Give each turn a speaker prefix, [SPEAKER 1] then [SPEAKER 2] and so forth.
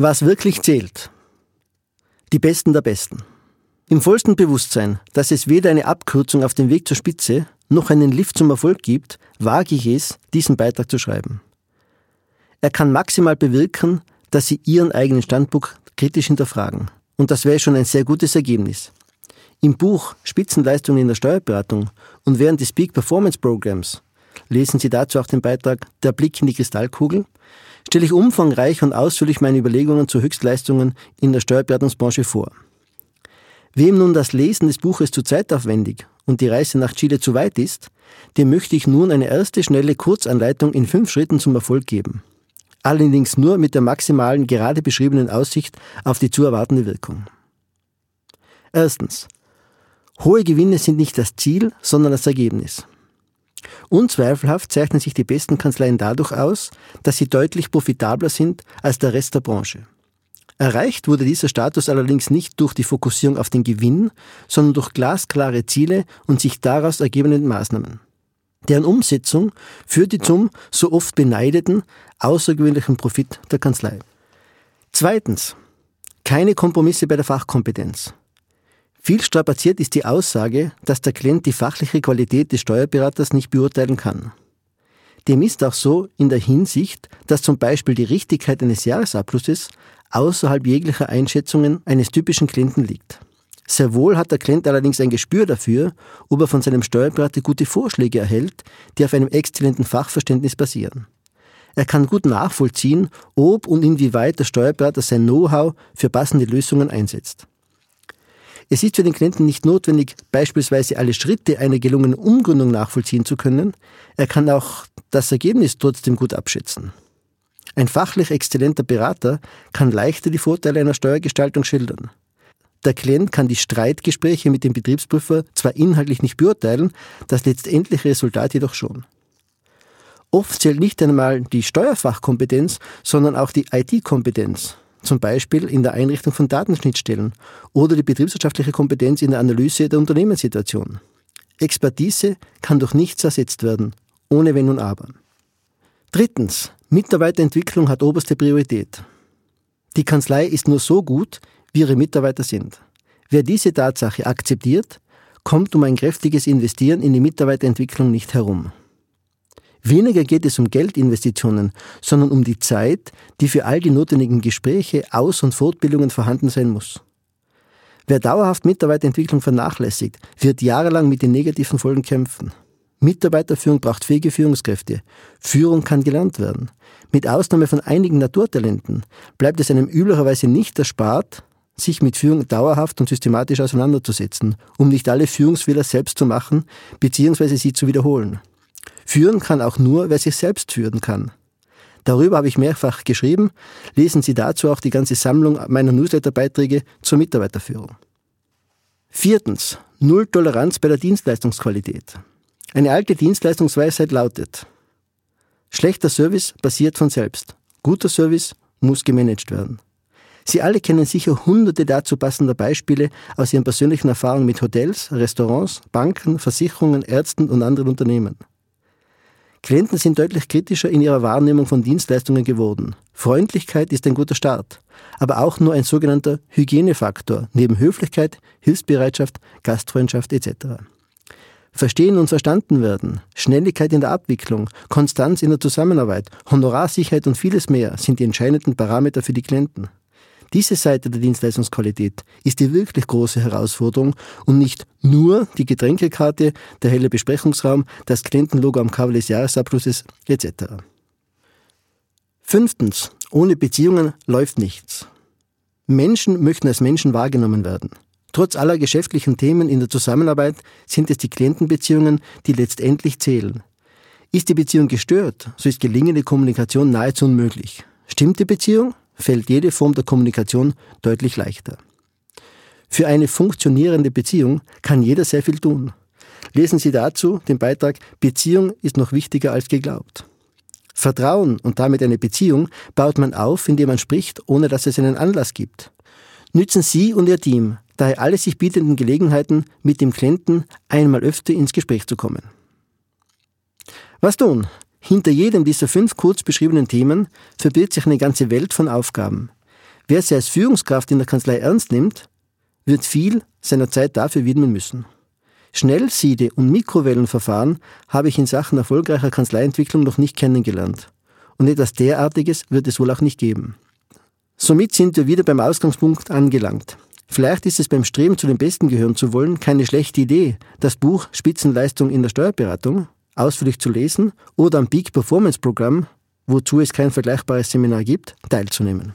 [SPEAKER 1] Was wirklich zählt. Die Besten der Besten. Im vollsten Bewusstsein, dass es weder eine Abkürzung auf dem Weg zur Spitze noch einen Lift zum Erfolg gibt, wage ich es, diesen Beitrag zu schreiben. Er kann maximal bewirken, dass Sie Ihren eigenen Standpunkt kritisch hinterfragen. Und das wäre schon ein sehr gutes Ergebnis. Im Buch Spitzenleistungen in der Steuerberatung und während des Peak Performance Programs lesen Sie dazu auch den Beitrag Der Blick in die Kristallkugel, stelle ich umfangreich und ausführlich meine Überlegungen zu Höchstleistungen in der Steuerberatungsbranche vor. Wem nun das Lesen des Buches zu zeitaufwendig und die Reise nach Chile zu weit ist, dem möchte ich nun eine erste schnelle Kurzanleitung in fünf Schritten zum Erfolg geben. Allerdings nur mit der maximalen, gerade beschriebenen Aussicht auf die zu erwartende Wirkung. Erstens. Hohe Gewinne sind nicht das Ziel, sondern das Ergebnis. Unzweifelhaft zeichnen sich die besten Kanzleien dadurch aus, dass sie deutlich profitabler sind als der Rest der Branche. Erreicht wurde dieser Status allerdings nicht durch die Fokussierung auf den Gewinn, sondern durch glasklare Ziele und sich daraus ergebenden Maßnahmen. Deren Umsetzung führte zum so oft beneideten außergewöhnlichen Profit der Kanzlei. Zweitens. Keine Kompromisse bei der Fachkompetenz. Viel strapaziert ist die Aussage, dass der Klient die fachliche Qualität des Steuerberaters nicht beurteilen kann. Dem ist auch so in der Hinsicht, dass zum Beispiel die Richtigkeit eines Jahresabschlusses außerhalb jeglicher Einschätzungen eines typischen Klienten liegt. Sehr wohl hat der Klient allerdings ein Gespür dafür, ob er von seinem Steuerberater gute Vorschläge erhält, die auf einem exzellenten Fachverständnis basieren. Er kann gut nachvollziehen, ob und inwieweit der Steuerberater sein Know-how für passende Lösungen einsetzt. Es ist für den Klienten nicht notwendig, beispielsweise alle Schritte einer gelungenen Umgründung nachvollziehen zu können. Er kann auch das Ergebnis trotzdem gut abschätzen. Ein fachlich exzellenter Berater kann leichter die Vorteile einer Steuergestaltung schildern. Der Klient kann die Streitgespräche mit dem Betriebsprüfer zwar inhaltlich nicht beurteilen, das letztendliche Resultat jedoch schon. Oft zählt nicht einmal die Steuerfachkompetenz, sondern auch die IT-Kompetenz, zum Beispiel in der Einrichtung von Datenschnittstellen oder die betriebswirtschaftliche Kompetenz in der Analyse der Unternehmenssituation. Expertise kann durch nichts ersetzt werden, ohne Wenn und Aber. Drittens, Mitarbeiterentwicklung hat oberste Priorität. Die Kanzlei ist nur so gut, wie ihre Mitarbeiter sind. Wer diese Tatsache akzeptiert, kommt um ein kräftiges Investieren in die Mitarbeiterentwicklung nicht herum. Weniger geht es um Geldinvestitionen, sondern um die Zeit, die für all die notwendigen Gespräche, Aus- und Fortbildungen vorhanden sein muss. Wer dauerhaft Mitarbeiterentwicklung vernachlässigt, wird jahrelang mit den negativen Folgen kämpfen. Mitarbeiterführung braucht fähige Führungskräfte. Führung kann gelernt werden. Mit Ausnahme von einigen Naturtalenten bleibt es einem üblicherweise nicht erspart, sich mit Führung dauerhaft und systematisch auseinanderzusetzen, um nicht alle Führungsfehler selbst zu machen bzw. sie zu wiederholen. Führen kann auch nur, wer sich selbst führen kann. Darüber habe ich mehrfach geschrieben. Lesen Sie dazu auch die ganze Sammlung meiner Newsletterbeiträge zur Mitarbeiterführung. Viertens. Null Toleranz bei der Dienstleistungsqualität. Eine alte Dienstleistungsweisheit lautet, schlechter Service passiert von selbst. Guter Service muss gemanagt werden. Sie alle kennen sicher hunderte dazu passender Beispiele aus Ihren persönlichen Erfahrungen mit Hotels, Restaurants, Banken, Versicherungen, Ärzten und anderen Unternehmen. Klienten sind deutlich kritischer in ihrer Wahrnehmung von Dienstleistungen geworden. Freundlichkeit ist ein guter Start, aber auch nur ein sogenannter Hygienefaktor neben Höflichkeit, Hilfsbereitschaft, Gastfreundschaft etc. Verstehen und verstanden werden, Schnelligkeit in der Abwicklung, Konstanz in der Zusammenarbeit, Honorarsicherheit und vieles mehr sind die entscheidenden Parameter für die Klienten. Diese Seite der Dienstleistungsqualität ist die wirklich große Herausforderung und nicht nur die Getränkekarte, der helle Besprechungsraum, das Klientenlogo am Cover des Jahresabschlusses etc. Fünftens. Ohne Beziehungen läuft nichts. Menschen möchten als Menschen wahrgenommen werden. Trotz aller geschäftlichen Themen in der Zusammenarbeit sind es die Klientenbeziehungen, die letztendlich zählen. Ist die Beziehung gestört, so ist gelingende Kommunikation nahezu unmöglich. Stimmt die Beziehung, fällt jede Form der Kommunikation deutlich leichter. Für eine funktionierende Beziehung kann jeder sehr viel tun. Lesen Sie dazu den Beitrag Beziehung ist noch wichtiger als geglaubt. Vertrauen und damit eine Beziehung baut man auf, indem man spricht, ohne dass es einen Anlass gibt. Nützen Sie und Ihr Team daher alle sich bietenden Gelegenheiten, mit dem Klienten einmal öfter ins Gespräch zu kommen. Was tun? Hinter jedem dieser fünf kurz beschriebenen Themen verbirgt sich eine ganze Welt von Aufgaben. Wer sie als Führungskraft in der Kanzlei ernst nimmt, wird viel seiner Zeit dafür widmen müssen. Schnellsiede- und Mikrowellenverfahren habe ich in Sachen erfolgreicher Kanzleientwicklung noch nicht kennengelernt. Und etwas derartiges wird es wohl auch nicht geben. Somit sind wir wieder beim Ausgangspunkt angelangt. Vielleicht ist es beim Streben zu den Besten gehören zu wollen keine schlechte Idee, das Buch Spitzenleistung in der Steuerberatung ausführlich zu lesen oder am Peak Performance Programm, wozu es kein vergleichbares Seminar gibt, teilzunehmen.